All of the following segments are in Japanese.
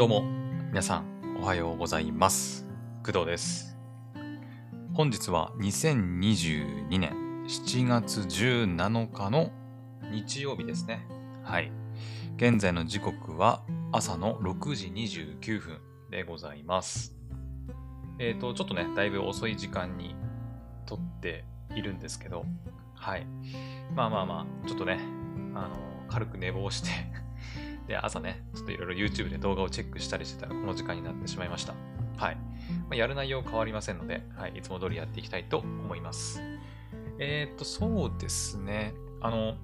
どうも、皆さん、おはようございます。工藤です。本日は2022年7月17日の日曜日ですね。はい。現在の時刻は朝の6時29分でございます。えっ、と、ちょっとね、だいぶ遅い時間に撮っているんですけど、はい。まあまあまあ、ちょっとね、あの、軽く寝坊して、で、朝ね、ちょっといろいろ YouTube で動画をチェックしたりしてたら、この時間になってしまいました。はい。まあ、やる内容変わりませんので、はい、いつも通りやっていきたいと思います。えーっと、そうですね。あの、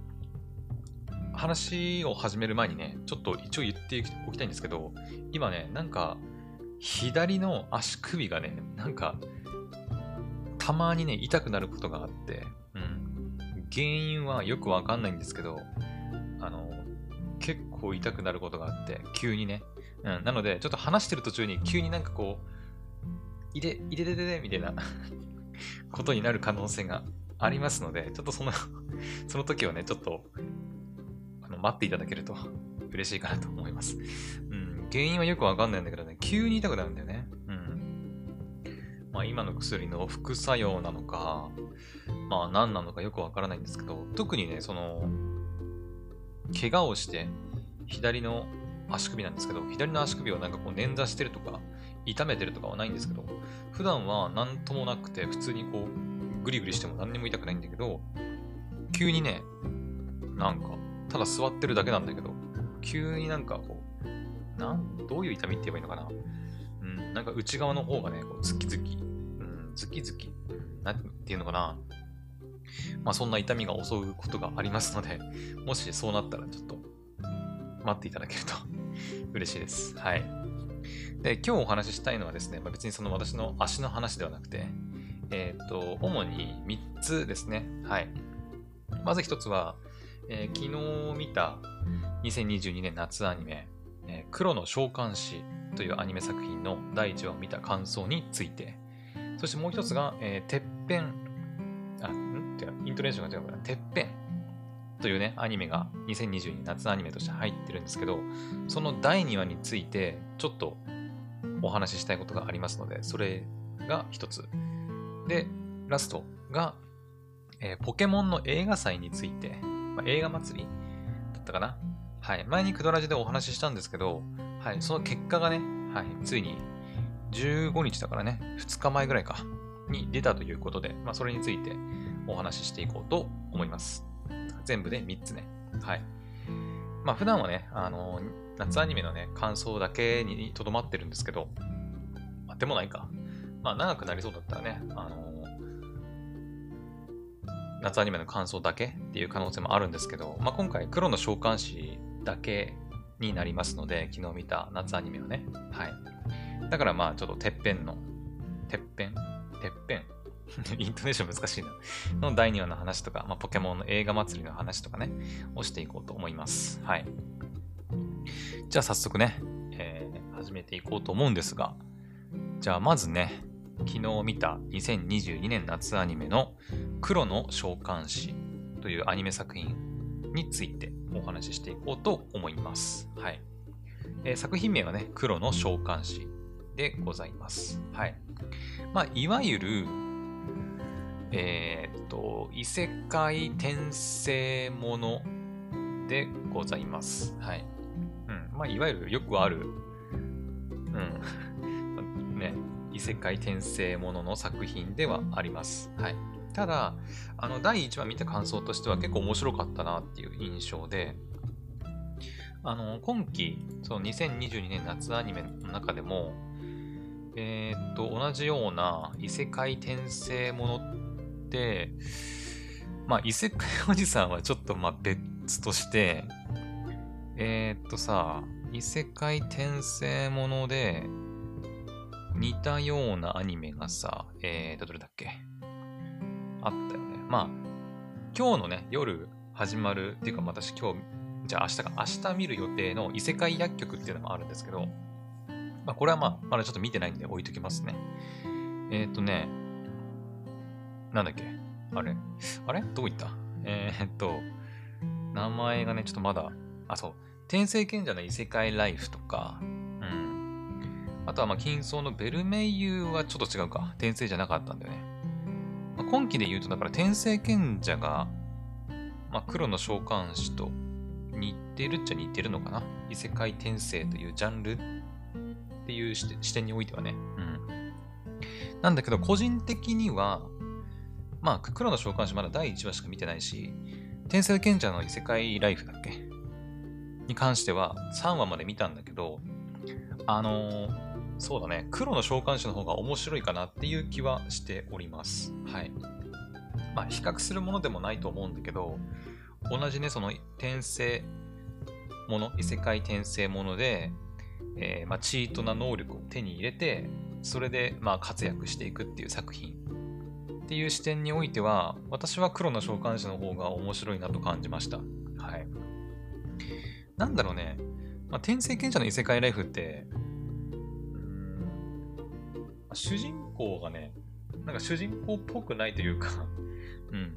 話を始める前にね、ちょっと一応言っておきたいんですけど、今ね、なんか、左の足首がね、なんか、たまにね、痛くなることがあって、うん。原因はよくわかんないんですけど、結構痛くなることがあって、急にね。うん。なので、ちょっと話してる途中に急になんかこう、いで、いででででみたいな ことになる可能性がありますので、ちょっとその その時はね、ちょっと、あの、待っていただけると嬉しいかなと思います。うん。原因はよくわかんないんだけどね、急に痛くなるんだよね。うん。まあ今の薬の副作用なのか、まあ何なのかよくわからないんですけど、特にね、その、怪我をして、左の足首なんですけど、左の足首をなんかこう捻挫してるとか、痛めてるとかはないんですけど、普段は何ともなくて、普通にこう、グリグリしても何にも痛くないんだけど、急にね、なんか、ただ座ってるだけなんだけど、急になんかこう、なん、どういう痛みって言えばいいのかな。うん、なんか内側の方がね、こうズキズキ、うん、ズキズキ、なんていうのかな。まあそんな痛みが襲うことがありますので、もしそうなったらちょっと待っていただけると 嬉しいです。はい。で、今日お話ししたいのはですね、まあ、別にその私の足の話ではなくて、えっ、と、主に3つですね。はい。まず1つは、えー昨日見た2022年夏アニメ、えー黒の召喚師というアニメ作品の第1話を見た感想について、そしてもう1つが、えーてっぺん、トネーションが違うから、てっぺんというね、アニメが2022夏アニメとして入ってるんですけど、その第2話について、ちょっとお話ししたいことがありますので、それが一つ。で、ラストが、えーポケモンの映画祭について、まあ、映画祭りだったかなはい。前にクドラジでお話ししたんですけど、はい。その結果がね、はい。ついに15日だからね、2日前ぐらいか、に出たということで、まあ、それについてお話ししていこうと思います。全部で3つね。はい。まあ普段はね、あの夏アニメのね、感想だけにとどまってるんですけど、まあ、でもないか。まあ長くなりそうだったらね、あの夏アニメの感想だけっていう可能性もあるんですけど、まあ今回黒の召喚師だけになりますので、昨日見た夏アニメはね。はい。だからまあちょっとてっぺんの、てっぺん イントネーション難しいな。の第2話の話とか、まあ、ポケモンの映画祭りの話とかね、をしていこうと思います。はい。じゃあ早速ね、えー始めていこうと思うんですが、じゃあまずね、昨日見た2022年夏アニメの黒の召喚師というアニメ作品についてお話ししていこうと思います。はい。えー作品名はね、黒の召喚師でございます。はい。まあ、いわゆる、えーっと、異世界転生ものでございます。はい。うん。まあ、いわゆるよくある、うん。ね、異世界転生ものの作品ではあります。はい。ただ、あの、第1話見た感想としては結構面白かったなっていう印象で、あの、今期、その2022年夏アニメの中でも、えーっと、同じような異世界転生ものって、まあ、異世界おじさんはちょっとまあ別として、えーっとさ、異世界転生もので似たようなアニメがさ、えーっと、どれだっけ？あったよね。まあ、今日のね、夜始まる、っていうか私今日、じゃあ明日か、明日見る予定の異世界薬局っていうのもあるんですけど、まあ、これはまあ、まだちょっと見てないんで置いときますね。えっ、とね、なんだっけ？あれ？あれ？どこ行った？えー、っと、名前がね、ちょっとまだ、あ、そう、転生賢者の異世界ライフとか、うん。あとは、まあ、金層のベルメイユはちょっと違うか。転生じゃなかったんだよね。まあ、今期で言うと、だから転生賢者が、まあ、黒の召喚師と似てるっちゃ似てるのかな。異世界転生というジャンルっていう視点においてはね。うん。なんだけど、個人的には、まあ、黒の召喚師まだ第1話しか見てないし、転生賢者の異世界ライフだっけ？に関しては3話まで見たんだけど、あのー、そうだね、黒の召喚師の方が面白いかなっていう気はしております。はい。まあ、比較するものでもないと思うんだけど、同じね、その転生もの、異世界転生もので、えー、まあ、チートな能力を手に入れて、それでまあ活躍していくっていう作品っていう視点においては、私は黒の召喚師の方が面白いなと感じました。はい。なんだろうね、まあ、転生賢者の異世界ライフって、主人公がね、なんか主人公っぽくないというか うん。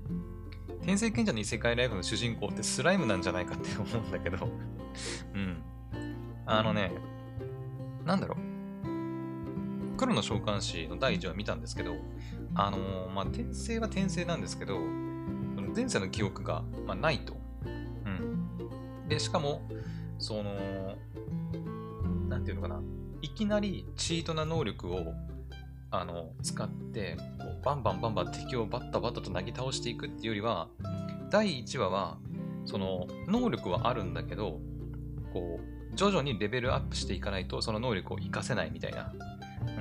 転生賢者の異世界ライフの主人公ってスライムなんじゃないかって思うんだけど うん。あのね、なんだろう。黒の召喚師の第1話見たんですけど、あの、まあ、転生は転生なんですけど、前世の記憶が、まあ、ないと。うん。で、しかも、その、なんていうのかな。いきなりチートな能力をあの使ってこうバンバンバンバン敵をバッタバッタとなぎ倒していくっていうよりは第1話はその能力はあるんだけどこう徐々にレベルアップしていかないとその能力を活かせないみたいな、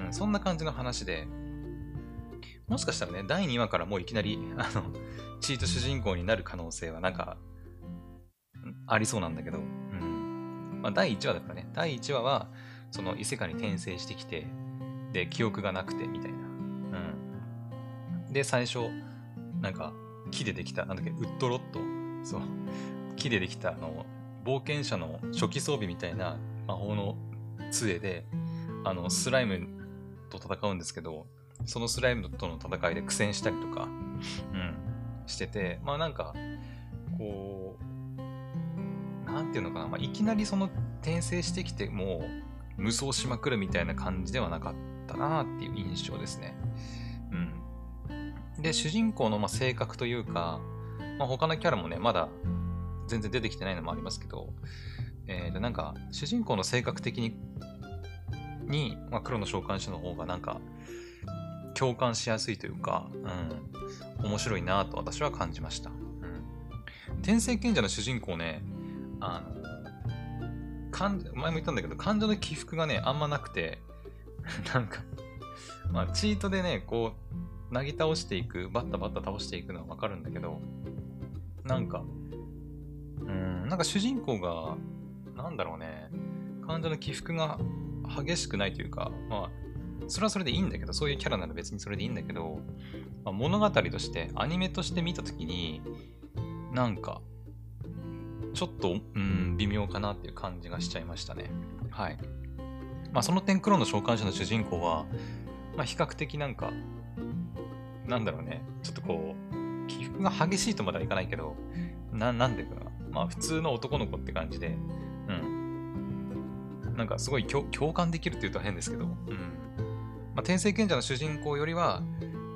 うん、そんな感じの話でもしかしたらね第2話からもういきなりあのチート主人公になる可能性はなんかありそうなんだけど、うんまあ、第1話だからね第1話はその異世界に転生してきてで、記憶がなくて、みたいな。うん。で、最初、なんか、木でできた、なんだっけ、ウッドロット。そう。木でできた、あの、冒険者の初期装備みたいな魔法の杖で、あの、スライムと戦うんですけど、そのスライムとの戦いで苦戦したりとか、うん、してて、まあなんか、こう、なんていうのかな、まあ、いきなりその転生してきても、無双しまくるみたいな感じではなかったなっていう印象ですね。うん。で、主人公のま性格というか、まあ、他のキャラもね、まだ全然出てきてないのもありますけど、えー、でなんか、主人公の性格的に、に、まあ、黒の召喚師の方がなんか、共感しやすいというか、うん、面白いなと私は感じました。うん。天聖賢者の主人公ね、あの、前も言ったんだけど、感情の起伏がね、あんまなくて、なんかまあ、チートでね、こう、なぎ倒していく、バッタバッタ倒していくのはわかるんだけど、なんか、うん、なんか主人公が、なんだろうね、感情の起伏が激しくないというか、まあ、それはそれでいいんだけど、そういうキャラなら別にそれでいいんだけど、まあ、物語として、アニメとして見たときに、なんか、ちょっと、うん、微妙かなっていう感じがしちゃいましたね。はい。まあ、その点、黒の召喚者の主人公は、まあ、比較的なんか、なんだろうね、ちょっとこう、起伏が激しいとまではいかないけど、ななんでかな、まあ、普通の男の子って感じで、うん。なんかすごい共感できるって言うと変ですけど、うん。まあ、天聖賢者の主人公よりは、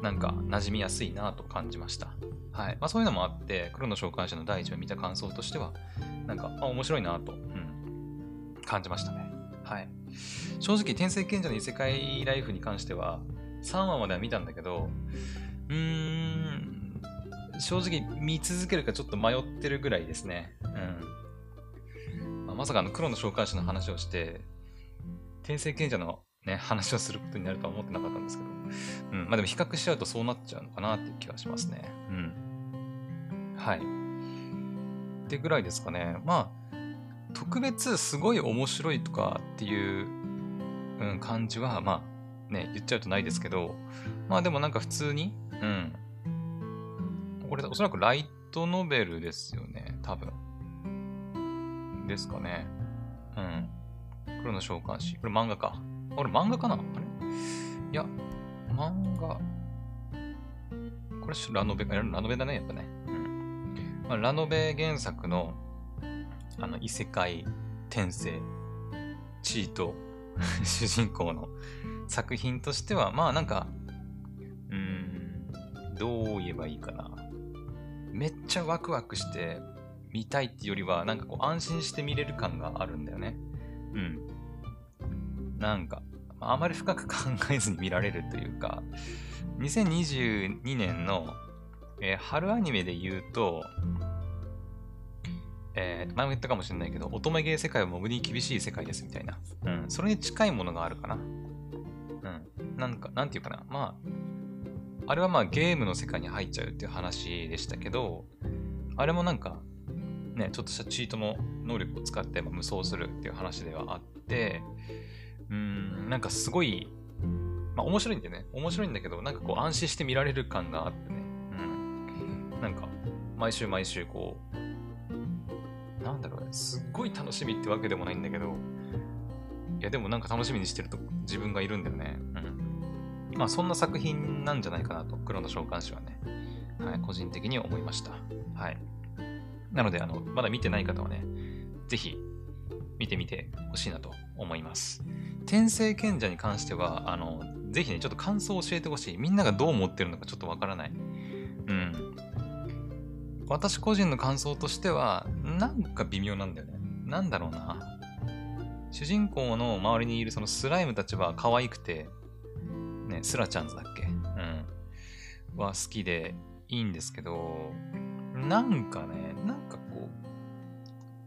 なんか馴染みやすいなと感じました。はい。まあそういうのもあって、黒の召喚者の第一話見た感想としては、なんか、あ、面白いなと、うん、感じましたね。はい。正直、天聖賢者の異世界ライフに関しては、3話までは見たんだけど、うーん、正直見続けるかちょっと迷ってるぐらいですね。うん。まあ、まさかあの黒の召喚師の話をして、天聖賢者のね、話をすることになるとは思ってなかったんですけど、うん。まあでも比較しちゃうとそうなっちゃうのかなっていう気がしますね。うん。はい。ってぐらいですかね。まあ、特別すごい面白いとかっていう、うん、感じは、まあね、言っちゃうとないですけど、まあでもなんか普通に、うん。これおそらくライトノベルですよね、多分。ですかね。うん。黒の召喚師。これ漫画か。これ漫画かなあれ？いや、漫画。これラノベか。ラノベだね、やっぱね。うん。まあ、ラノベ原作のあの異世界転生チート 主人公の作品としては、まあなんか、うーん、どう言えばいいかな。めっちゃワクワクして見たいっていうよりは、なんかこう安心して見れる感があるんだよね。うん。なんか、あまり深く考えずに見られるというか、2022年の、えー、春アニメで言うと、えー、前も言ったかもしれないけど、乙女芸世界はモグに厳しい世界ですみたいな。うん。それに近いものがあるかな。うん。なんか、なんていうかな。まあ、あれはまあゲームの世界に入っちゃうっていう話でしたけど、あれもなんか、ね、ちょっとしたチートの能力を使って無双するっていう話ではあって、うん、なんかすごい、まあ面白いんでね、面白いんだけど、なんかこう安心して見られる感があってね、うん。なんか、毎週毎週こう、なんだろうね、すっごい楽しみってわけでもないんだけど、いやでもなんか楽しみにしてると自分がいるんだよね。うん。まあそんな作品なんじゃないかなと、黒の召喚師はね、はい、個人的に思いました。はい。なので、あの、まだ見てない方はね、ぜひ見てみてほしいなと思います。転生賢者に関しては、あの、ぜひね、ちょっと感想を教えてほしい。みんながどう思ってるのかちょっとわからない。うん。私個人の感想としては、なんか微妙なんだよね。なんだろうな。主人公の周りにいるそのスライムたちは可愛くて、ね、スラちゃんズだっけ？うん。は好きでいいんですけど、なんかね、なんか、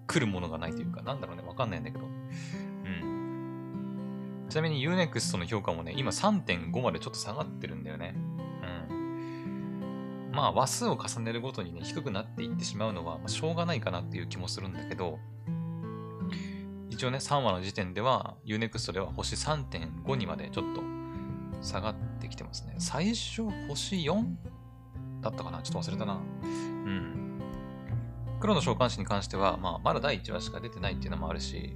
来るものがないというか、なんだろうね、わかんないんだけど。うん。ちなみに Unext の評価もね、今3.5までちょっと下がってるんだよね。うん。まあ、話数を重ねるごとにね、低くなっていってしまうのは、まあ、しょうがないかなっていう気もするんだけど、一応ね、3話の時点では、Unext では星3.5にまでちょっと下がってきてますね。最初、星 4? だったかな？ちょっと忘れたな。うん。黒の召喚師に関しては、まあ、まだ第1話しか出てないっていうのもあるし、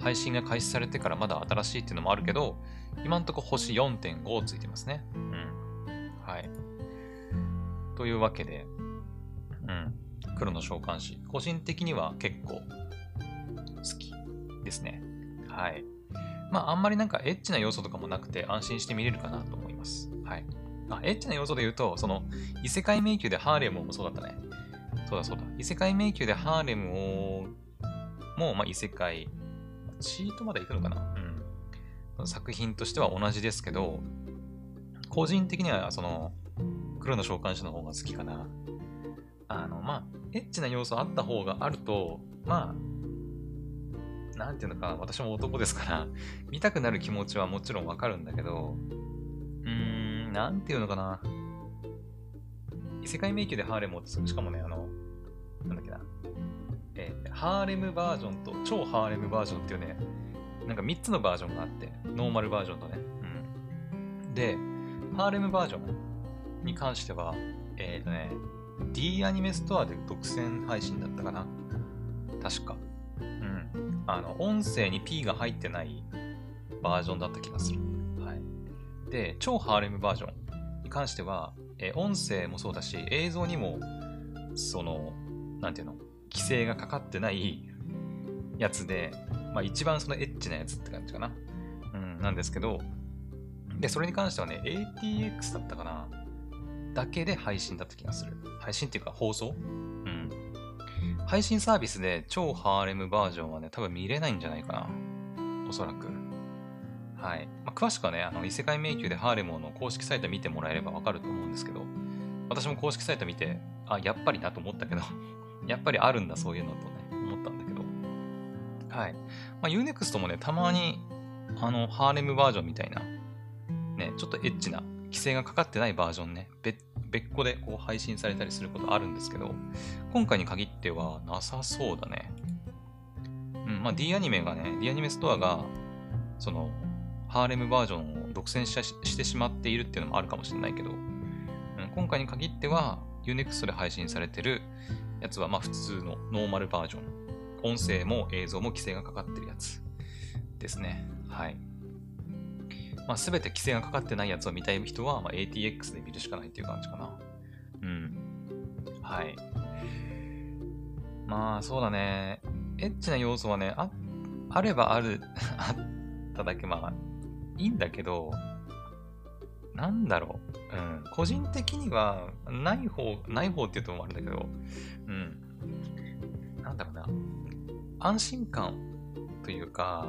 配信が開始されてからまだ新しいっていうのもあるけど、今んとこ星4.5ついてますね。うん。はい。というわけで、うん。黒の召喚師。個人的には結構好きですね。はい。まあ、あんまりなんかエッチな要素とかもなくて安心して見れるかなと思います。はい。あ、エッチな要素で言うと、その、異世界迷宮でハーレムもそうだったね。そうだそうだ。異世界迷宮でハーレムを、もう、まあ、異世界、チートまで行くのかな？うん。作品としては同じですけど、個人的には、その、黒の召喚師の方が好きかな。あの、まあ、エッチな要素あった方があると、まあ、なんていうのか、私も男ですから、見たくなる気持ちはもちろんわかるんだけど、うーん、なんていうのかな。異世界迷宮でハーレムをしかもね、あの、なんだっけな。えー、ハーレムバージョンと超ハーレムバージョンっていうね、なんか3つのバージョンがあって、ノーマルバージョンとね。うん。で、ハーレムバージョンに関しては、えっ、ー、とね、D アニメストアで独占配信だったかな。確か。うん。あの、音声に P が入ってないバージョンだった気がする。はいで、超ハーレムバージョンに関しては、え音声もそうだし、映像にも、その、なんていうの、規制がかかってないやつで、まあ一番そのエッチなやつって感じかな。うん、なんですけど、で、それに関してはね、ATX だったかな？だけで配信だった気がする。配信っていうか放送？うん。配信サービスで超ハーレムバージョンはね、多分見れないんじゃないかな。おそらく。はい。まあ、詳しくはね、あの異世界迷宮でハーレムの公式サイト見てもらえればわかると思うんですけど、私も公式サイト見て、あ、やっぱりなと思ったけどやっぱりあるんだ、そういうのとね、思ったんだけど。はい。まあ、Unext もね、たまに、あの、ハーレムバージョンみたいな、ね、ちょっとエッチな、規制がかかってないバージョンね、別別個でこう配信されたりすることあるんですけど、今回に限ってはなさそうだね。うん、まあ D アニメがね、D アニメストアが、その、ハーレムバージョンを独占してしまっているっていうのもあるかもしれないけど、うん、今回に限っては Unext で配信されてるやつはまあ普通のノーマルバージョン。音声も映像も規制がかかってるやつですね。はい。まあ、すべて規制がかかってないやつを見たい人は、ま、ATX で見るしかないっていう感じかな。うん。はい。まあ、そうだね。エッチな要素はね、あ、あればある、あっただけ、まあ、いいんだけど、なんだろう？うん。個人的には、ない方、ない方って言うともあるんだけど、うん。なんだろうな。安心感というか、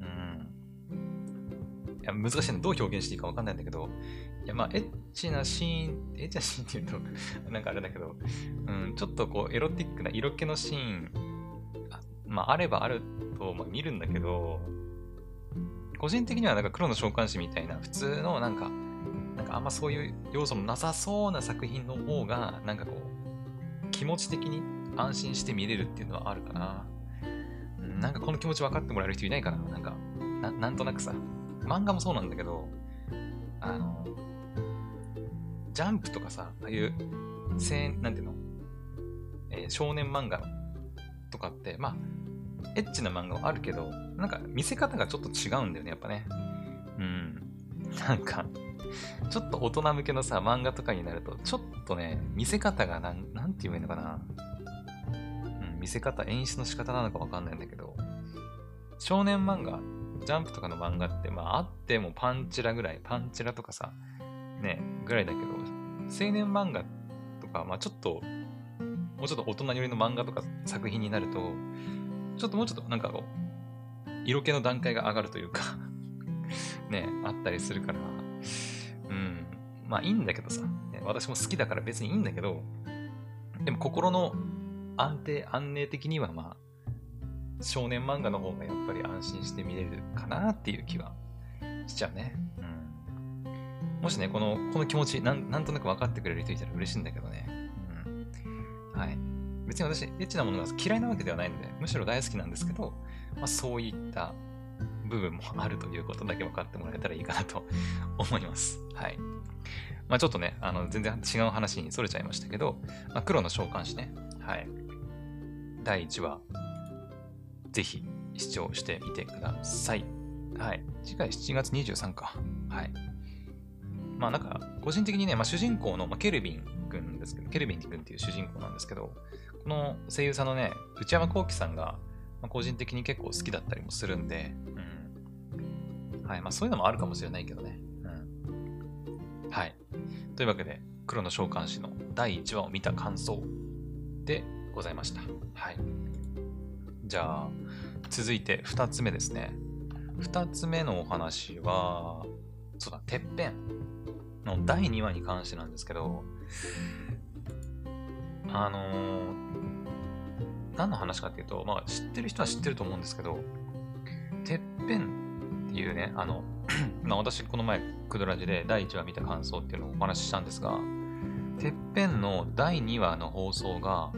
うん。いや、難しいの。どう表現していいかわかんないんだけど、いや、まあ、エッチなシーン、エッチなシーンって言うと なんかあれだけど、うん、ちょっとこう、エロティックな色気のシーン、まあ、あればあると、まあ、見るんだけど、個人的にはなんか黒の召喚師みたいな、普通の、なんかあんまそういう要素もなさそうな作品の方が、なんかこう、気持ち的に安心して見れるっていうのはあるかな。なんかこの気持ち分かってもらえる人いないかななんかな、なんとなくさ、漫画もそうなんだけど、あの、ジャンプとかさ、ああいう、せなんていうの、えー、少年漫画とかって、まあ、エッチな漫画はあるけど、なんか見せ方がちょっと違うんだよね、やっぱね。うん。なんか、ちょっと大人向けのさ、漫画とかになると、ちょっとね、見せ方がなん、なんて言えばいいのかな。うん、見せ方、演出の仕方なのかわかんないんだけど、少年漫画、ジャンプとかの漫画って、まああってもパンチラぐらい、パンチラとかさ、ね、ぐらいだけど、青年漫画とか、まあちょっと、もうちょっと大人寄りの漫画とか作品になると、ちょっともうちょっとなんかこう、色気の段階が上がるというか ね、あったりするから、うん、まあいいんだけどさ、私も好きだから別にいいんだけど、でも心の安定、安寧的にはまあ、少年漫画の方がやっぱり安心して見れるかなっていう気はしちゃうね。うんもしね、この、この気持ちなん、なんとなく分かってくれる人いたら嬉しいんだけどね。うん。はい。別に私、エッチなものが嫌いなわけではないので、むしろ大好きなんですけど、まあ、そういった部分もあるということだけ分かってもらえたらいいかなと思います。はい。まあ、ちょっとね、あの、全然違う話に逸れちゃいましたけど、まあ、黒の召喚師ね。はい。第1話、ぜひ視聴してみてください。はい。次回7月23か。はい。まあなんか、個人的にね、まあ、主人公の、まあ、ケルビン君ですけど、ケルビン君っていう主人公なんですけど、この声優さんのね、内山幸輝さんが、まあ、個人的に結構好きだったりもするんで、うん。はい。まあそういうのもあるかもしれないけどね。うん。はい。というわけで、黒の召喚師の第1話を見た感想でございました。はい。じゃあ、続いて2つ目ですね。2つ目のお話は、そうだ、てっぺん。の第2話に関してなんですけど、あのー、何の話かっていうと、まあ知ってる人は知ってると思うんですけど、てっぺんいうね、あの、まあ私この前、クドラジで第1話見た感想っていうのをお話ししたんですが、てっぺんの第2話の放送が、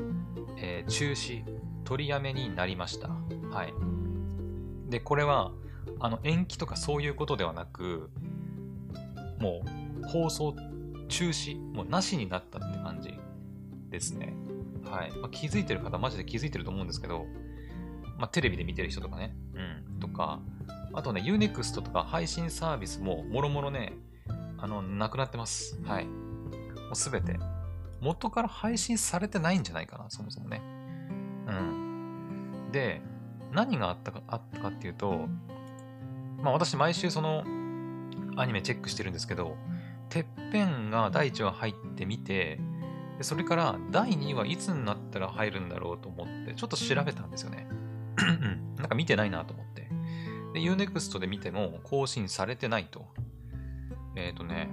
えー、中止、取りやめになりました。はい。で、これは、あの、延期とかそういうことではなく、もう、放送中止、もうなしになったって感じですね。はい。まあ、気づいてる方、マジで気づいてると思うんですけど、まあ、テレビで見てる人とかね、うん、とか、あとね、Unext とか配信サービスも、もろもろね、あの、なくなってます。はい。もうすべて。元から配信されてないんじゃないかな、そもそもね。うん。で、何があったか、あったかっていうと、まあ私毎週そのアニメチェックしてるんですけど、てっぺんが第1話入ってみて、でそれから第2話いつになったら入るんだろうと思って、ちょっと調べたんですよね。なんか見てないなと思って。で、Unext で見ても更新されてないと。えっ、ー、とね、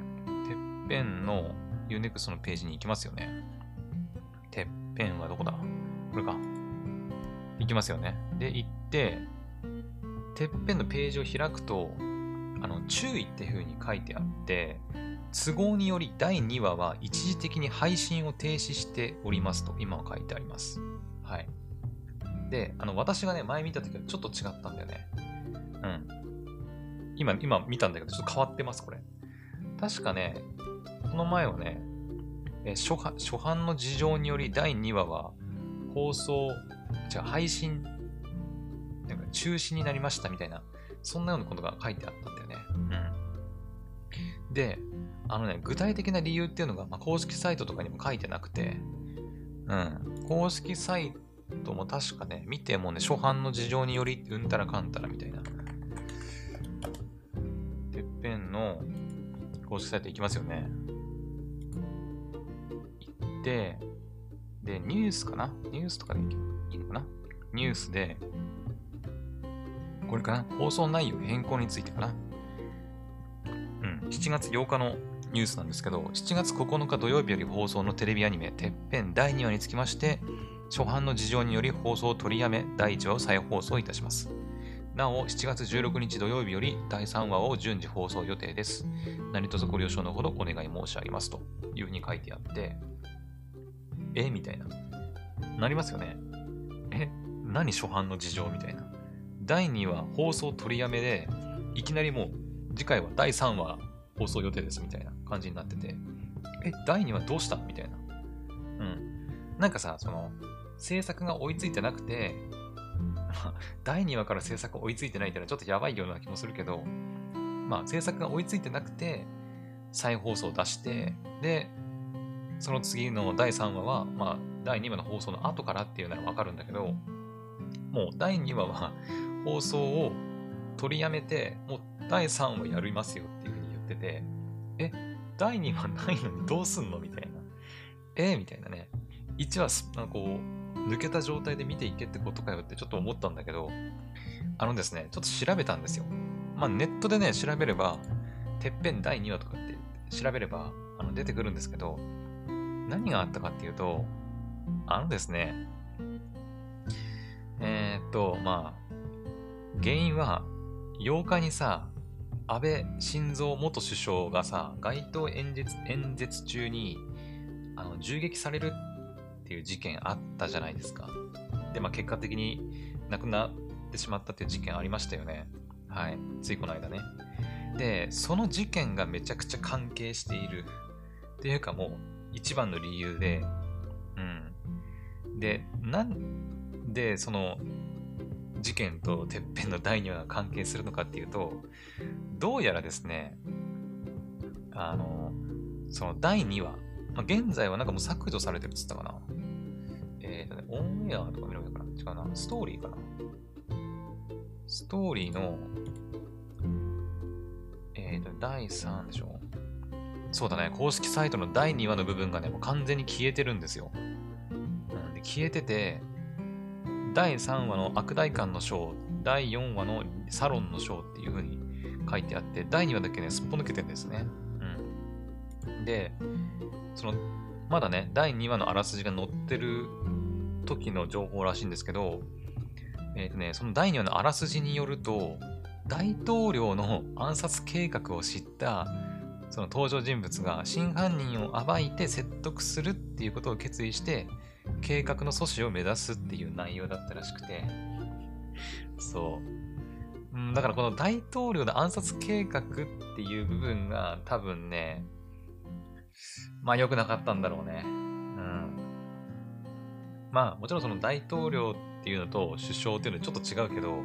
てっぺんの Unext のページに行きますよね。てっぺんはどこだ？これか。行きますよね。で、行って、てっぺんのページを開くと、あの、注意っていう風に書いてあって、都合により第2話は一時的に配信を停止しておりますと今は書いてあります。はい。で、あの、私がね、前見た時はちょっと違ったんだよね。うん。今、今見たんだけど、ちょっと変わってます、これ。確かね、この前はね、え初初版の事情により第2話は放送、違う、配信、なんか中止になりましたみたいな、そんなようなことが書いてあったんだよね。うん。で、あのね、具体的な理由っていうのが、まあ、公式サイトとかにも書いてなくて、うん、公式サイトも確かね、見てもね、初版の事情によりうんたらかんたらみたいな。公式サイト行きますよね。行って、で、ニュースかな？ニュースとかでいいのかな？ニュースで、これかな？放送内容変更についてかな？うん、7月8日のニュースなんですけど、7月9日土曜日より放送のテレビアニメ、てっぺん第2話につきまして、初版の事情により放送を取りやめ、第1話を再放送いたします。なお、7月16日土曜日より第3話を順次放送予定です。何卒ご了承のほどお願い申し上げますというふうに書いてあって、えみたいな。なりますよね。え何初版の事情みたいな。第2話放送取りやめで、いきなりもう次回は第3話放送予定ですみたいな感じになってて、え、第2話どうした？みたいな。うん。なんかさ、その、制作が追いついてなくて、第2話から制作追いついてないっていうのはちょっとやばいような気もするけど、まあ、制作が追いついてなくて、再放送を出して、で、その次の第3話は、まあ、第2話の放送の後からっていうならわかるんだけど、もう第2話は放送を取りやめて、もう第3話やりますよっていうふうに言ってて、え、第2話ないのにどうすんのみたいな。えみたいなね。1話、なんかこう、抜けた状態で見ていけってことかよってちょっと思ったんだけど、あのですね、ちょっと調べたんですよ。まあネットでね、調べれば、てっぺん第2話とかって調べればあの出てくるんですけど、何があったかっていうと、あのですね、えー、っと、まあ、原因は、8日にさ、安倍晋三元首相がさ、街頭演説演説中にあの銃撃されるっていう事件あったじゃないですか。で、まあ結果的に亡くなってしまったっていう事件ありましたよね。はい。ついこの間ね。で、その事件がめちゃくちゃ関係している。っていうかもう、一番の理由で、うん。で、なんで、その、事件とてっぺんの第2話が関係するのかっていうと、どうやらですね、あの、その第2話、まあ、現在はなんかもう削除されてるっつったかな。えっ、ー、とね、オンエアとか見るのかな違うな。ストーリーかな。ストーリーの、えっ、ー、と、第3でしょそうだね、公式サイトの第2話の部分がね、もう完全に消えてるんですよ。うん、で消えてて、第3話の悪大官の章、第4話のサロンの章っていう風に書いてあって、第2話だけね、すっぽ抜けてるんですね。で、その、まだね、第2話のあらすじが載ってる時の情報らしいんですけど、えっ、ー、とね、その第2話のあらすじによると、大統領の暗殺計画を知ったその登場人物が真犯人を暴いて説得するっていうことを決意して計画の阻止を目指すっていう内容だったらしくて。そう、うん、だからこの大統領の暗殺計画っていう部分が多分ねまあ良くなかったんだろうねうんまあもちろんその大統領っていうのと首相っていうのはちょっと違うけど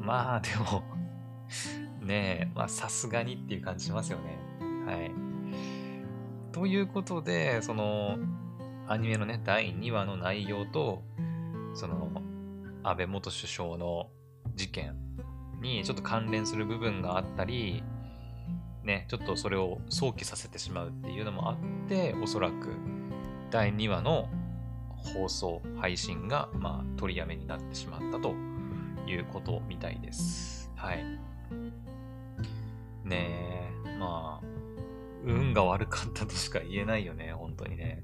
まあでも ねえ、まあさすがにっていう感じしますよね。はい。ということで、その、アニメのね、第2話の内容と、その、安倍元首相の事件にちょっと関連する部分があったり、ね、ちょっとそれを想起させてしまうっていうのもあって、おそらく第2話の放送、配信が、まあ、取りやめになってしまったということみたいです。はい。ねえ、まあ、運が悪かったとしか言えないよね、本当にね。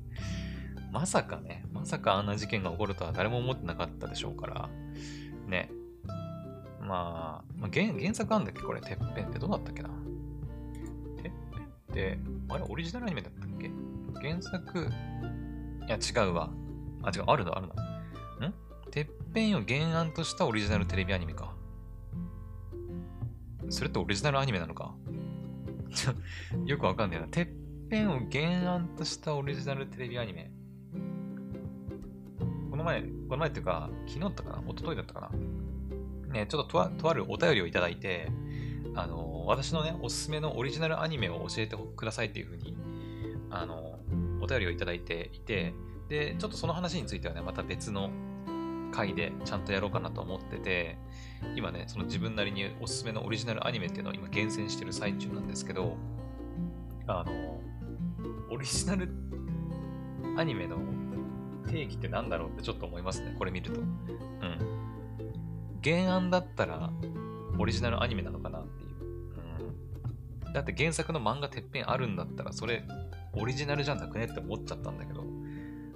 まさかね、まさかあんな事件が起こるとは誰も思ってなかったでしょうから、ね。まあ、まあ、原原作あんだっけこれ、てっぺんってどうだったっけな、あれ、オリジナルアニメだったっけ？原作、いや、違うわ。あ、違う、あるの、あるの。ん？てっぺんを原案としたオリジナルテレビアニメか。それってオリジナルアニメなのか？よくわかんないな。てっぺんを原案としたオリジナルテレビアニメ。この前、この前っていうか、昨日だったかな？一昨日だったかな？ね、ちょっととあとあるお便りをいただいて、あの、私のね、おすすめのオリジナルアニメを教えてくださいっていうふうに、あの、お便りをいただいていて、で、ちょっとその話についてはね、また別の回でちゃんとやろうかなと思ってて、今ね、その自分なりにおすすめのオリジナルアニメっていうのを今厳選してる最中なんですけど、あの、オリジナルアニメの定義って何だろうってちょっと思いますね、これ見ると。うん。原案だったらオリジナルアニメなのかな。だって原作の漫画てっぺんあるんだったら、それオリジナルじゃなくねって思っちゃったんだけど、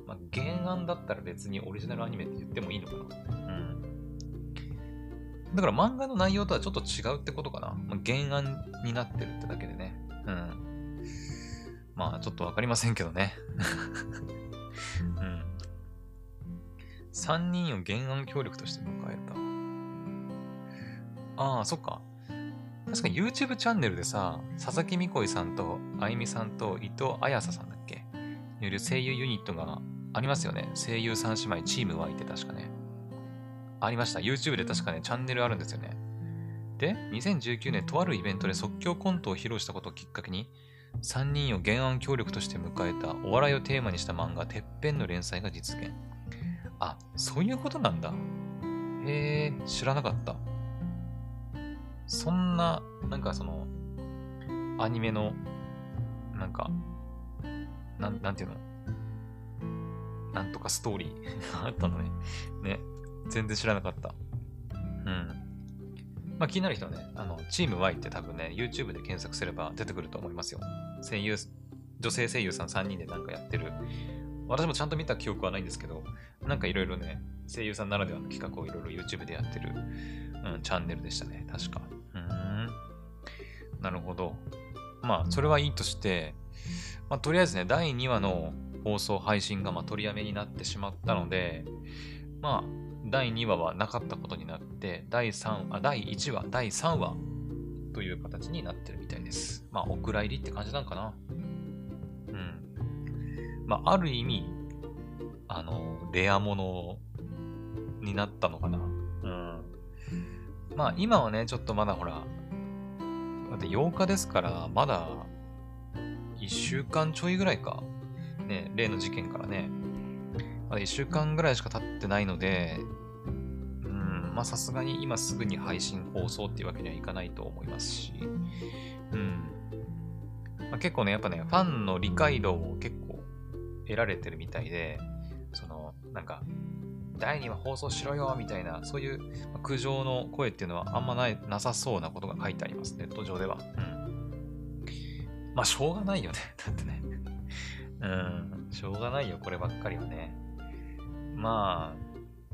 まあ、原案だったら別にオリジナルアニメって言ってもいいのかな。うん。だから漫画の内容とはちょっと違うってことかな。まあ、原案になってるってだけでね。うん。まあ、ちょっとわかりませんけどね。うん。3人を原案協力として迎えた。ああ、そっか。確か YouTube チャンネルでさ、佐々木美恋さんとあゆみさんと伊藤彩沙さんだっけ？による声優ユニットがありますよね。声優三姉妹チーム Y って確かね。ありました。YouTube で確かね、チャンネルあるんですよね。で、2019年とあるイベントで即興コントを披露したことをきっかけに、3人を原案協力として迎えたお笑いをテーマにした漫画、てっぺんの連載が実現。あ、そういうことなんだ。へえ、知らなかった。そんな、なんかその、アニメの、なんか、なん、なんていうの？なんとかストーリーあったのね。ね。全然知らなかった。うん。まあ、気になる人はね、あの、チーム Y って多分ね、YouTube で検索すれば出てくると思いますよ。声優、女性声優さん3人でなんかやってる。私もちゃんと見た記憶はないんですけど、なんかいろいろね、声優さんならではの企画をいろいろ YouTube でやってる、うん、チャンネルでしたね。確か。うん。なるほど。まあ、それはいいとして、まあ、とりあえずね、第2話の放送配信がま取りやめになってしまったので、まあ、第2話はなかったことになって、第3あ、第1話、第3話という形になってるみたいです。まあ、お蔵入りって感じなんかな。うん。まあ、ある意味、あの、レアものになったのかな。うん。まあ、今はね、ちょっとまだほら、だって8日ですから、まだ1週間ちょいぐらいか。ね、例の事件からね。まだ1週間ぐらいしか経ってないので、まあさすがに今すぐに配信放送っていうわけにはいかないと思いますし、うん。まあ、結構ね、やっぱね、ファンの理解度を結構得られてるみたいで、その、なんか、第2話放送しろよみたいな、そういう苦情の声っていうのはあんまないなさそうなことが書いてあります、ネット上では。うん。まあ、しょうがないよね。だってね。うん、しょうがないよ、こればっかりはね。ま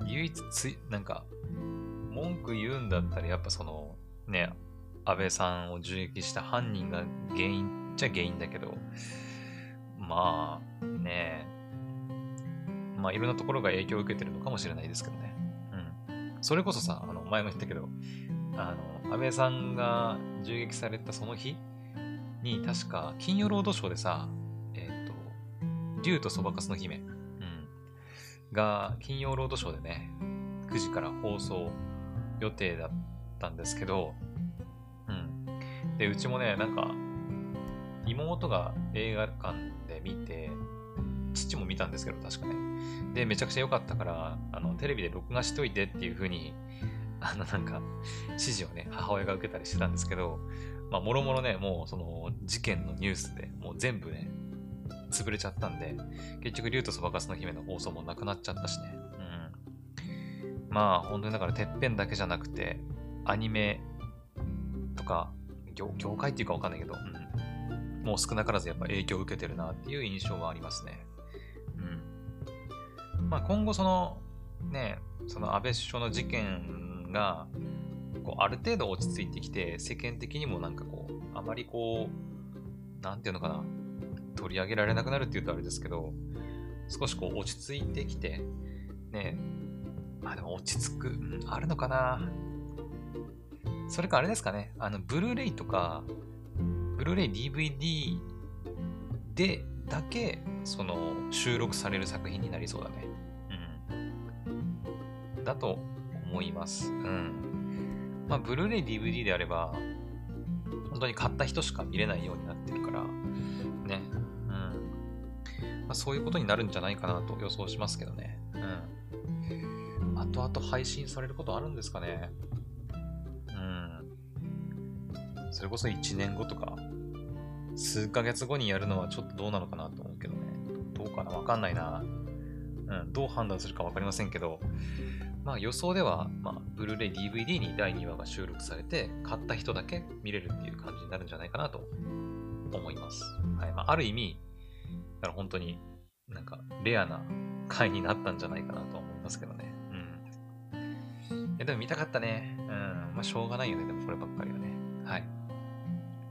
あ、唯一つ、なんか、文句言うんだったら、やっぱその、ね、安倍さんを銃撃した犯人が原因っちゃ原因だけど、まあ、ねえまあ、いろんなところが影響を受けてるのかもしれないですけどね。うん。それこそさ、あの、前も言ったけど、あの、安倍さんが銃撃されたその日に、確か、金曜ロードショーでさ、えっ、ー、と、竜とそばかすの姫、うん、が、金曜ロードショーでね、9時から放送予定だったんですけど、うん。で、うちもね、なんか、妹が映画館で見て、父も見たんですけど、確かね。で、めちゃくちゃ良かったから、あの、テレビで録画しといてっていう風に、あの、なんか、指示をね、母親が受けたりしてたんですけど、まあ、もろもろね、もう、その、事件のニュースでもう全部ね、潰れちゃったんで、結局、竜とそばかすの姫の放送もなくなっちゃったしね。うんまあ、本当にだからてっぺんだけじゃなくて、アニメとか、業業界っていうかわかんないけど、うん、もう少なからずやっぱ影響を受けてるなっていう印象はありますね。うん。まあ今後その、ね、その安倍首相の事件が、こうある程度落ち着いてきて、世間的にもなんかこう、あまりこう、なんていうのかな、取り上げられなくなるって言うとあれですけど、少しこう落ち着いてきて、ね、あ、でも落ち着く、うん、あるのかなそれかあれですかね。あの、ブルーレイとか、ブルーレイ DVD でだけ、その、収録される作品になりそうだね。うん。だと思います。うん。まあ、ブルーレイ DVD であれば、本当に買った人しか見れないようになってるから、ね。うん。まあ、そういうことになるんじゃないかなと予想しますけどね。うん。後々配信されることあるんですかねうん。それこそ1年後とか、数ヶ月後にやるのはちょっとどうなのかなと思うけどね。どうかな？わかんないな。うん、どう判断するかわかりませんけど、まあ予想では、まあ、ブルーレイ DVD に第2話が収録されて、買った人だけ見れるっていう感じになるんじゃないかなと思います。はい。まあ、ある意味、だから本当になんかレアな回になったんじゃないかなと思いますけどね。うん。いやでも見たかったね。うん。まあしょうがないよね。でもこればっかりはね。はい。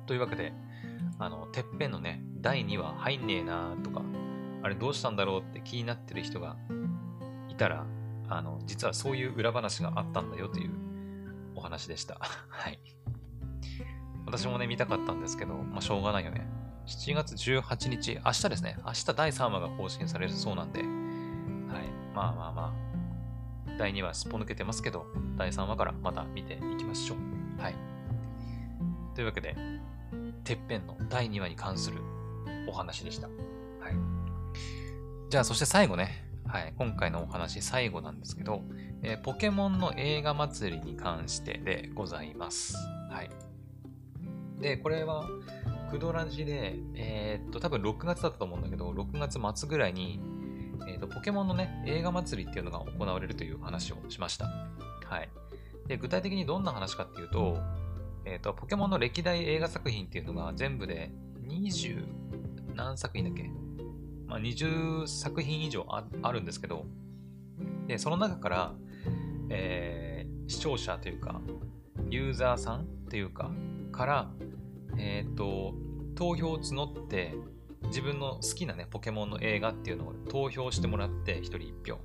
というわけで、あの、てっぺんのね、第2話入んねえなとか、あれどうしたんだろうって気になってる人がいたら、あの、実はそういう裏話があったんだよというお話でした。はい。私もね、見たかったんですけど、まあ、しょうがないよね。7月18日、明日ですね。明日第3話が更新されるそうなんで、はい。まあまあまあ、第2話すっぽ抜けてますけど、第3話からまた見ていきましょう。はい。というわけで、てっぺんの第2話に関するお話でした。はい。じゃあ、そして最後ね。はい。今回のお話、最後なんですけど、えー、ポケモンの映画祭りに関してでございます。はい。で、これは、クドラジで、えー、っと、多分6月だったと思うんだけど、6月末ぐらいに、えー、っと、ポケモンのね、映画祭りっていうのが行われるという話をしました。はい。で、具体的にどんな話かっていうと、えっと、ポケモンの歴代映画作品っていうのが全部で20何作品だっけ？まあ、20作品以上あるんですけど、で、その中から、えー、視聴者というか、ユーザーさんというか、から、えっ、ー、と、投票を募って、自分の好きなね、ポケモンの映画っていうのを投票してもらって、1人1票。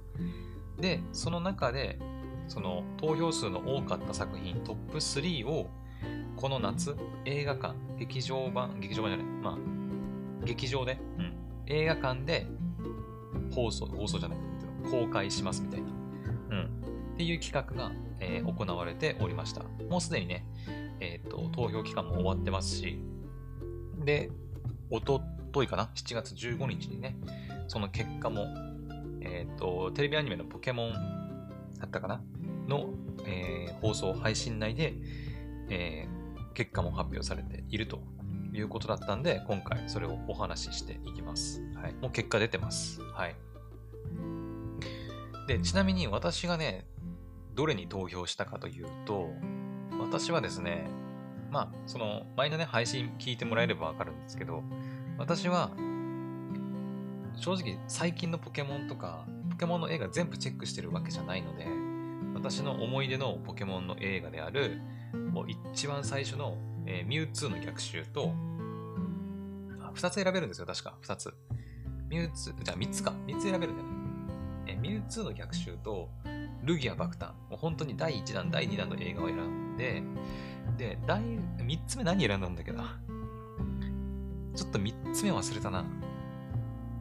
で、その中で、その投票数の多かった作品トップ3を、この夏、映画館、劇場版、劇場版じゃない、まあ、劇場で、うん、映画館で放送、放送じゃない、公開しますみたいな、うん、っていう企画が、えー、行われておりました。もうすでにね、えっ、ー、と、投票期間も終わってますし、で、おとといかな ?7 月15日にね、その結果も、えっ、ー、と、テレビアニメのポケモンだったかな？の、えー、放送配信内で、えー、結果も発表されているということだったんで、今回それをお話ししていきます。はい。もう結果出てます。はい。で、ちなみに私がね、どれに投票したかというと、私はですね、まあ、その、前のね、配信聞いてもらえればわかるんですけど、私は、正直、最近のポケモンとか、ポケモンの映画全部チェックしてるわけじゃないので、私の思い出のポケモンの映画である、一番最初の、えー、ミュウツーの逆襲と、あ、二つ選べるんですよ、確か。二つ。ミュウツー、じゃあ三つか。三つ選べるんだよね。えー、ミュウツーの逆襲と、ルギア・バクタン。もう本当に第1弾、第2弾の映画を選んで、で、第、3つ目何選んだんだっけな。ちょっと3つ目忘れたな。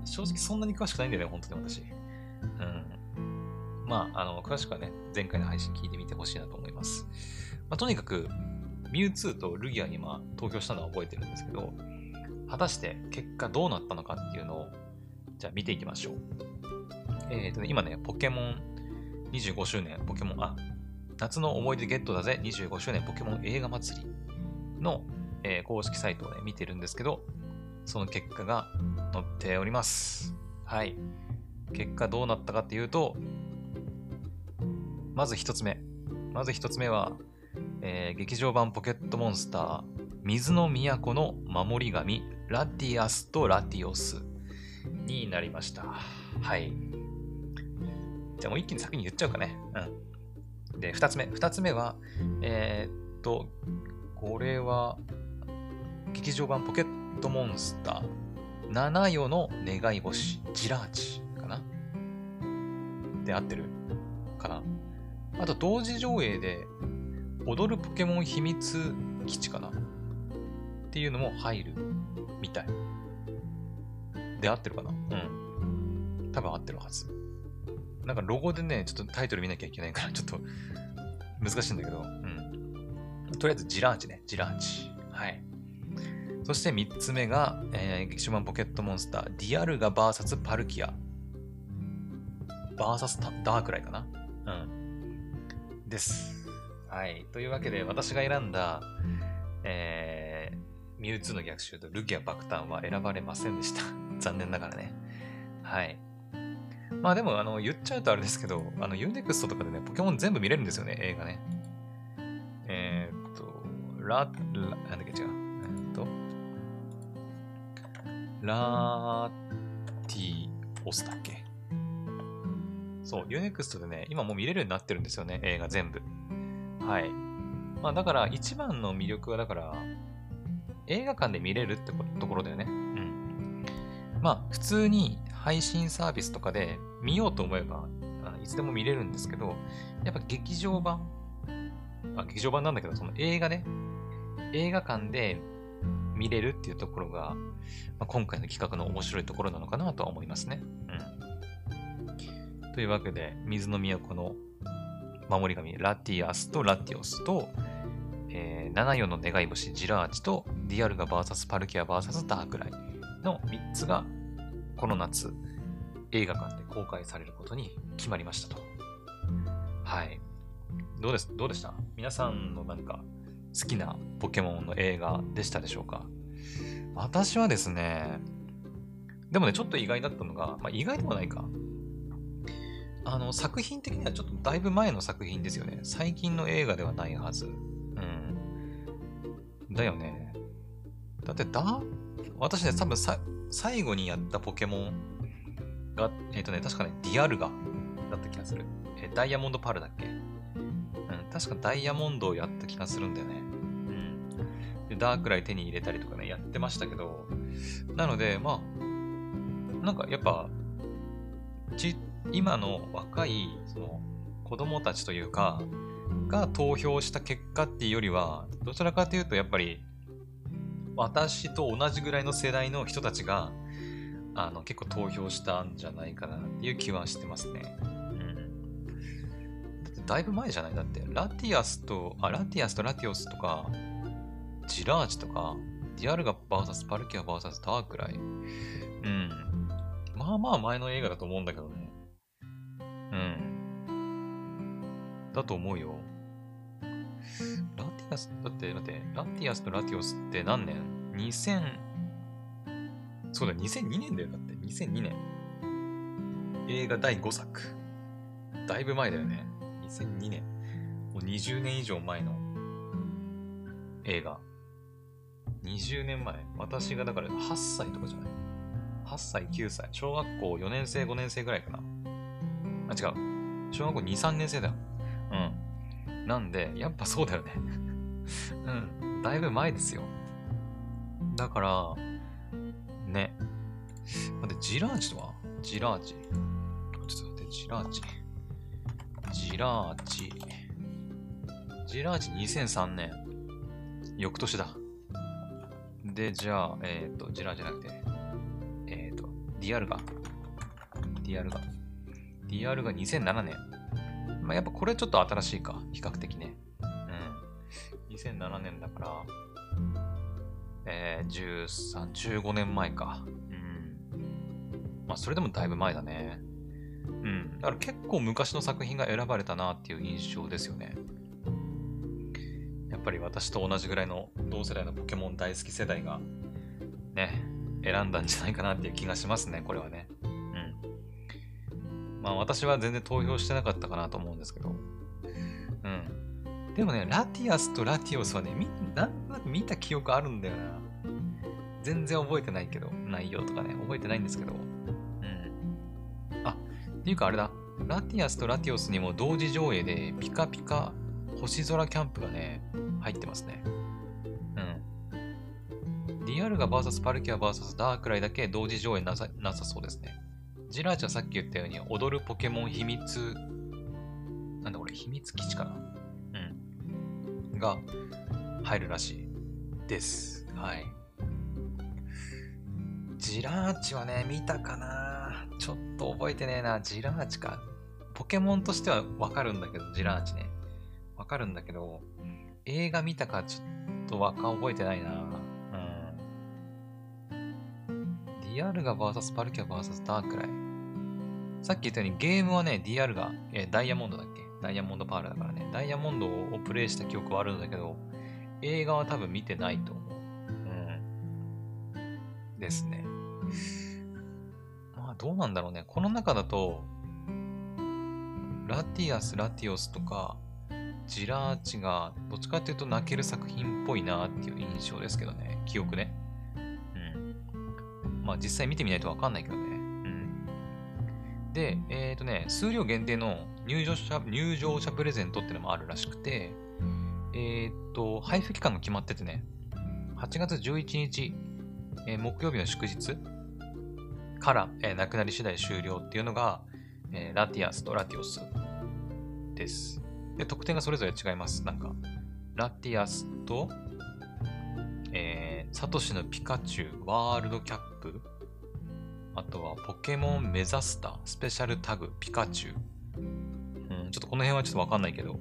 正直そんなに詳しくないんだよね、本当に私。うん。まあ、あの、詳しくはね、前回の配信聞いてみてほしいなと思います。まあ、とにかく、ミュウツーとルギアにま投票したのは覚えてるんですけど、果たして結果どうなったのかっていうのを、じゃあ見ていきましょう。えっ、ー、とね、今ね、ポケモン25周年ポケモン、あ、夏の思い出ゲットだぜ25周年ポケモン映画祭りの、えー、公式サイトをね、見てるんですけど、その結果が載っております。はい。結果どうなったかっていうと、まず一つ目。まず一つ目は、えー、劇場版ポケットモンスター、水の都の守り神、ラティアスとラティオスになりました。はい。じゃあもう一気に先に言っちゃうかね。うん。で、二つ目。二つ目は、えー、っと、これは、劇場版ポケットモンスター、七夜の願い星、ジラーチかな？で合ってるかな？あと、同時上映で、踊るポケモン秘密基地かな？っていうのも入るみたい。で合ってるかな？うん。多分合ってるはず。なんかロゴでね、ちょっとタイトル見なきゃいけないから、ちょっと難しいんだけど、うん。とりあえず、ジラーチね、ジラーチ。はい。そして3つ目が、えー、劇場版ポケットモンスター、ディアルガ VS パルキア。VS ダークライかな？うん。です。はい。というわけで、私が選んだ、えー、ミュウツーの逆襲とルギア爆誕は選ばれませんでした。残念ながらね。はい。まあでも、あの、言っちゃうとあれですけど、あの、ユーネクストとかでね、ポケモン全部見れるんですよね、映画ね。えー、っと、ラ、ラ、なんだっけ違う。えー、っと、ラティオスだっけそう、 U-NEXT でね、今もう見れるようになってるんですよね、映画全部。はい。まあだから、一番の魅力は、だから、映画館で見れるってところだよね。うん。まあ、普通に配信サービスとかで見ようと思えば、いつでも見れるんですけど、やっぱ劇場版、あ劇場版なんだけど、その映画ね、映画館で見れるっていうところが、まあ、今回の企画の面白いところなのかなとは思いますね。うん。というわけで、水の都の守り神、ラティアスとラティオスと、えー、74の願い星ジラーチとディアルガ VS パルキア VS ダークライの3つがこの夏映画館で公開されることに決まりましたと。はい。どうですどうでした？皆さんのなんか好きなポケモンの映画でしたでしょうか？私はですね、でもね、ちょっと意外だったのが、まあ意外でもないか。あの、作品的にはちょっとだいぶ前の作品ですよね。最近の映画ではないはず。だよね。だってだ、私ね、多分さ最後にやったポケモンが、えっ、ー、とね、確かね、ディアルガだった気がする。えー、ダイヤモンドパールだっけ？うん、確かダイヤモンドをやった気がするんだよね。うん。で、ダークライ手に入れたりとかね、やってましたけど、なので、まあ、なんかやっぱ、ち、今の若い、その、子供たちというか、が投票した結果っていうよりは、どちらかというとやっぱり、私と同じぐらいの世代の人たちが、あの、結構投票したんじゃないかなっていう気はしてますね。うん。だいぶ前じゃない？だって、ラティアスと、あ、ラティアスとラティオスとか、ジラーチとか、ディアルガ VS パルキア VS ダークライ。うん。まあまあ前の映画だと思うんだけどね。うん。だと思うよ。ラティアス、だって待って、ラティアスとラティオスって何年 ?2000、そうだ、2002年だよ。だって、2002年。映画第5作。だいぶ前だよね。2002年。もう20年以上前の映画。20年前。私がだから8歳とかじゃない ?8 歳、9歳。小学校4年生、5年生ぐらいかな。あ、違う。小学校2、3年生だよ。うん。なんで、やっぱそうだよね うん。だいぶ前ですよ。だから、ね。待って、ジラーチとは？ジラーチ。ちょっと待って、ジラーチ。ジラーチ。ジラーチ2003年。翌年だ。で、じゃあ、えっ、ー、と、ジラーじゃなくて、えっ、ー、と、ディアルガ。ディアルガ。ディアルガ2007年。まあ、やっぱこれちょっと新しいか。比較的ね。うん。2007年だから、えー、13、15年前か。うん。まあ、それでもだいぶ前だね。うん。だから結構昔の作品が選ばれたなっていう印象ですよね。やっぱり私と同じぐらいの同世代のポケモン大好き世代がね、選んだんじゃないかなっていう気がしますね、これはね。まあ私は全然投票してなかったかなと思うんですけど。うん。でもね、ラティアスとラティオスはね、みなんとなく見た記憶あるんだよな。全然覚えてないけど、内容とかね、覚えてないんですけど。うん。あ、っていうかあれだ。ラティアスとラティオスにも同時上映でピカピカ星空キャンプがね、入ってますね。うん。ディアルガ VS パルキア VS ダークライだけ同時上映なさなさそうですね。ジラーチはさっき言ったように、踊るポケモン秘密、なんだこれ、秘密基地かな？うん。が入るらしいです。はい。ジラーチはね、見たかな？ちょっと覚えてねえな。ジラーチか。ポケモンとしてはわかるんだけど、ジラーチね。わかるんだけど、映画見たかちょっとわか覚えてないな。ディアルガ VS パルキャ VS ダークライ。さっき言ったようにゲームはね、ディアルガ、えダイヤモンドだっけ？ダイヤモンドパールだからね。ダイヤモンドをプレイした記憶はあるんだけど、映画は多分見てないと思う。うん。ですね。まあどうなんだろうね。この中だと、ラティアス、ラティオスとか、ジラーチが、どっちかっていうと泣ける作品っぽいなっていう印象ですけどね。記憶ね。まあ実際見てみないとわかんないけどね。うん。で、えっ、ー、とね、数量限定の入場者、入場者プレゼントってのもあるらしくて、えっ、ー、と、配布期間が決まっててね、8月11日、えー、木曜日の祝日から、えー、なくなり次第終了っていうのが、えー、ラティアスとラティオスです。で、得点がそれぞれ違います。なんか、ラティアスと、サトシのピカチュウワールドキャップ、あとはポケモンメザスタスペシャルタグピカチュウ。うん、ちょっとこの辺はちょっとわかんないけど、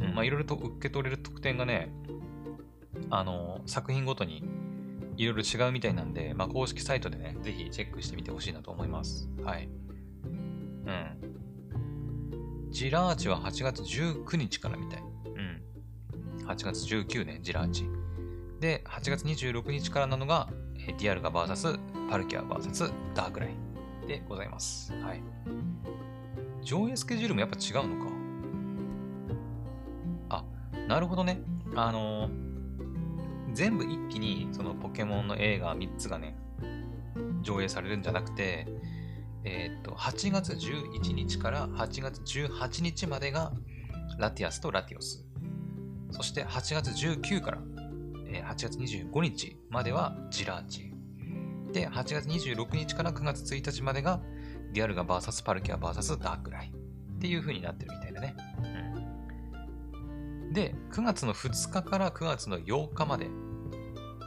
うん、まあいろいろと受け取れる特典がね、あの、作品ごとにいろいろ違うみたいなんで、まあ、公式サイトでね、ぜひチェックしてみてほしいなと思います。はい。うん。ジラーチは8月19日からみたい。うん。8月19年、ジラーチ。で、8月26日からなのが、えディアルガ VS パルキア VS ダークラインでございます。はい。上映スケジュールもやっぱ違うのか。あ、なるほどね。あのー全部一気にそのポケモンの映画3つがね、上映されるんじゃなくて、えっ、と、8月11日から8月18日までがラティアスとラティオス。そして8月19から、8月25日まではジラーチ。で、8月26日から9月1日までがディアルガ VS パルキア VS ダークライっていう風になってるみたいだね。うん、で、9月の2日から9月の8日まで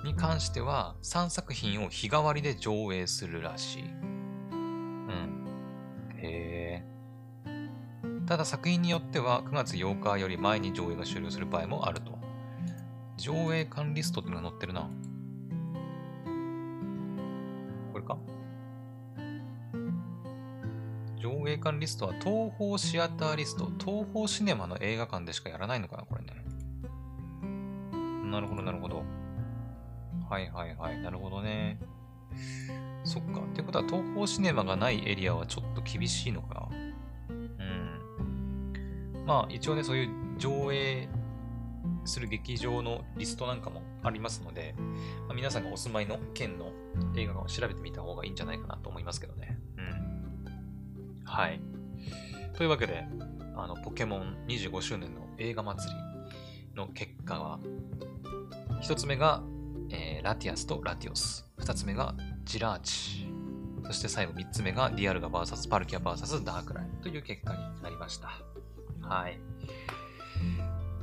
に関しては3作品を日替わりで上映するらしい。うん。へえ。ただ作品によっては9月8日より前に上映が終了する場合もあると。上映館リストってのが載ってるな。これか？上映館リストは東宝シアターリスト、東宝シネマの映画館でしかやらないのかな、これね。なるほど、なるほど。はいはいはい。なるほどね。そっか。ってことは、東宝シネマがないエリアはちょっと厳しいのかな。うん。まあ、一応ね、そういう上映する劇場のリストなんかもありますので、まあ、皆さんがお住まいの県の映画を調べてみた方がいいんじゃないかなと思いますけどね。うん。はい。というわけで、あの、ポケモン25周年の映画祭りの結果は、一つ目がえー、ラティアスとラティオス。二つ目がジラーチ。そして最後三つ目がディアルガ VS パルキア VS ダークライという結果になりました。はい。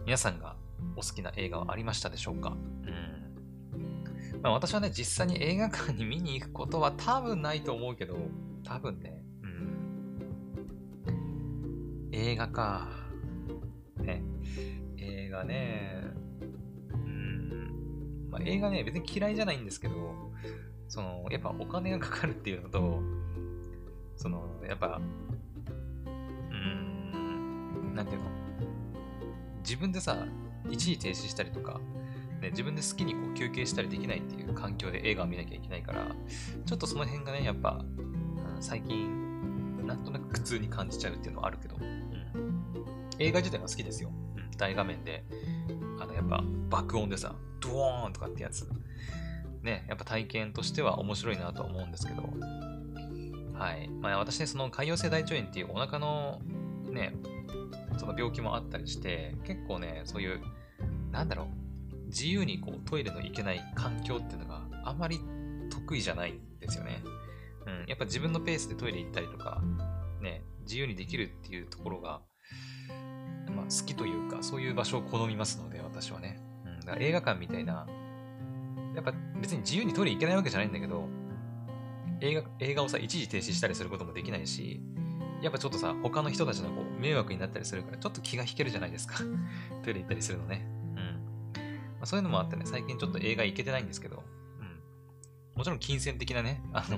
皆さんがお好きな映画はありましたでしょうか？うん。まあ、私はね、実際に映画館に見に行くことは多分ないと思うけど、多分ね、うん。映画か。ね。映画ね、うんまあ、映画ね、別に嫌いじゃないんですけど、その、やっぱお金がかかるっていうのと、その、やっぱ、うん、なんていうの、自分でさ、一時停止したりとか、ね、自分で好きにこう休憩したりできないっていう環境で映画を見なきゃいけないから、ちょっとその辺がね、やっぱ、うん、最近、なんとなく苦痛に感じちゃうっていうのはあるけど、うん、映画自体は好きですよ。うん、大画面で、あの、やっぱ爆音でさ、ドーンとかってやつ。ね、やっぱ体験としては面白いなと思うんですけど、はい。まあ私ね、その潰瘍性大腸炎っていうお腹のね、その病気もあったりして、結構ね、そういう、なんだろう、自由にこうトイレの行けない環境っていうのがあまり得意じゃないんですよね。うん。やっぱ自分のペースでトイレ行ったりとか、ね、自由にできるっていうところが、まあ好きというか、そういう場所を好みますので、私はね。うんだから映画館みたいな、やっぱ別に自由にトイレ行けないわけじゃないんだけど、映画映画をさ、一時停止したりすることもできないし、やっぱちょっとさ、他の人たちのこう迷惑になったりするから、ちょっと気が引けるじゃないですか。トイレ行ったりするのね。うん。まあ、そういうのもあってね、最近ちょっと映画行けてないんですけど、うん。もちろん金銭的なね、あの、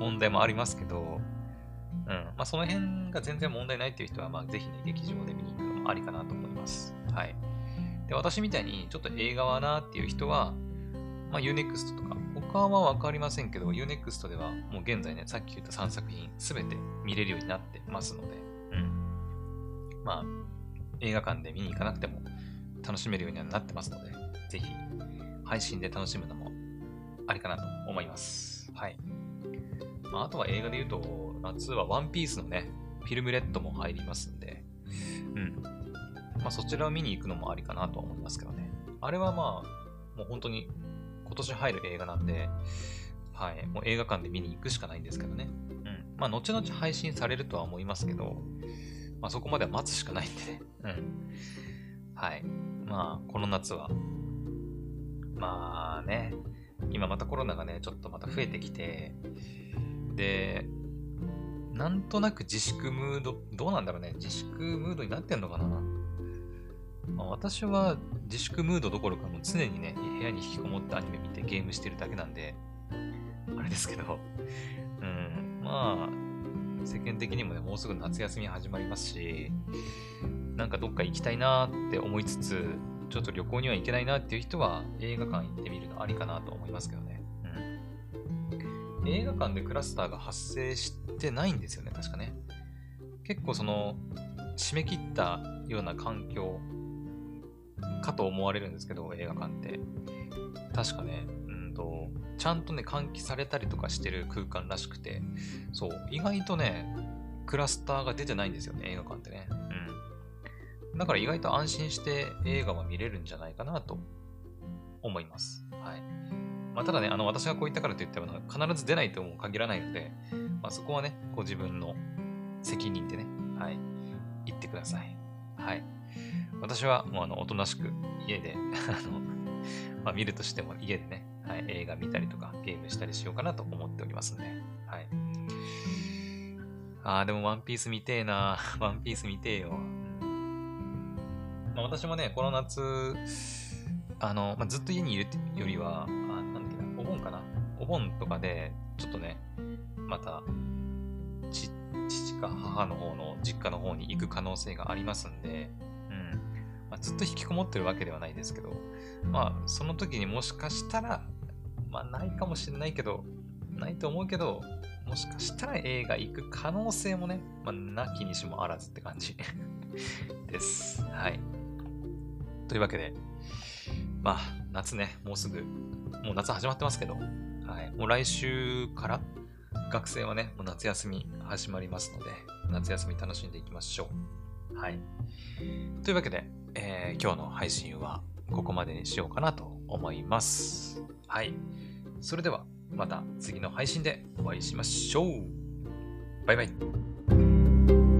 問題もありますけど、うん。まあ、その辺が全然問題ないっていう人は、まあ、ぜひね、劇場で見に行くのもありかなと思います。はい。で、私みたいにちょっと映画はなっていう人は、まあ、Unext とか、他はわかりませんけど、Unext ではもう現在ね、さっき言った3作品すべて見れるようになってますので、うん。まあ、映画館で見に行かなくても楽しめるようにはなってますので、ぜひ配信で楽しむのもありかなと思います。はい。まあ、あとは映画で言うと、夏はワンピースのね、フィルムレッドも入りますんで、うん。まあ、そちらを見に行くのもありかなとは思いますけどね。あれはまあ、もう本当に今年入る映画なんで、はい、もう映画館で見に行くしかないんですけどね。うん。まあ、後々配信されるとは思いますけど、まあ、そこまでは待つしかないんでね。うん。はい。まあ、この夏は、まあね、今またコロナがね、ちょっとまた増えてきて、で、なんとなく自粛ムード、どうなんだろうね。自粛ムードになってんのかな。まあ、私は自粛ムードどころかもう常にね、部屋に引きこもってアニメ見てゲームしてるだけなんで、あれですけど、うん、まあ、世間的にもね、もうすぐ夏休み始まりますし、なんかどっか行きたいなって思いつつ、ちょっと旅行には行けないなっていう人は映画館行ってみるのありかなと思いますけどね。うん。映画館でクラスターが発生してないんですよね、確かね。結構その、締め切ったような環境かと思われるんですけど、映画館って。確かね、うんと、ちゃんとね、換気されたりとかしてる空間らしくて、そう、意外とね、クラスターが出てないんですよね、映画館ってね。うんだから意外と安心して映画は見れるんじゃないかなと思います。はい。まあ、ただね、あの、私がこう言ったからといっても、必ず出ないとも限らないので、まあ、そこはね、ご自分の責任でね、はい、言ってください。はい。私はもうあの、おとなしく家で あの、まあ、見るとしても家でね、はい、映画見たりとかゲームしたりしようかなと思っておりますんで、はい。あー、でもワンピース見てえな。ワンピース見てえよ。まあ、私もね、この夏、あの、まあ、ずっと家にいるよりは、あ、なんだっけな、お盆かな。お盆とかで、ちょっとね、また、ち、父か母の方の実家の方に行く可能性がありますんで、まあ、ずっと引きこもってるわけではないですけど、まあ、その時にもしかしたら、まあ、ないかもしれないけど、ないと思うけど、もしかしたら映画行く可能性もね、まあ、なきにしもあらずって感じ です。はい。というわけで、まあ、夏ね、もうすぐ、もう夏始まってますけど、はい、もう来週から学生はね、もう夏休み始まりますので、夏休み楽しんでいきましょう。はい。というわけで、えー、今日の配信はここまでにしようかなと思います。はい。それでは、また次の配信でお会いしましょう。バイバイ。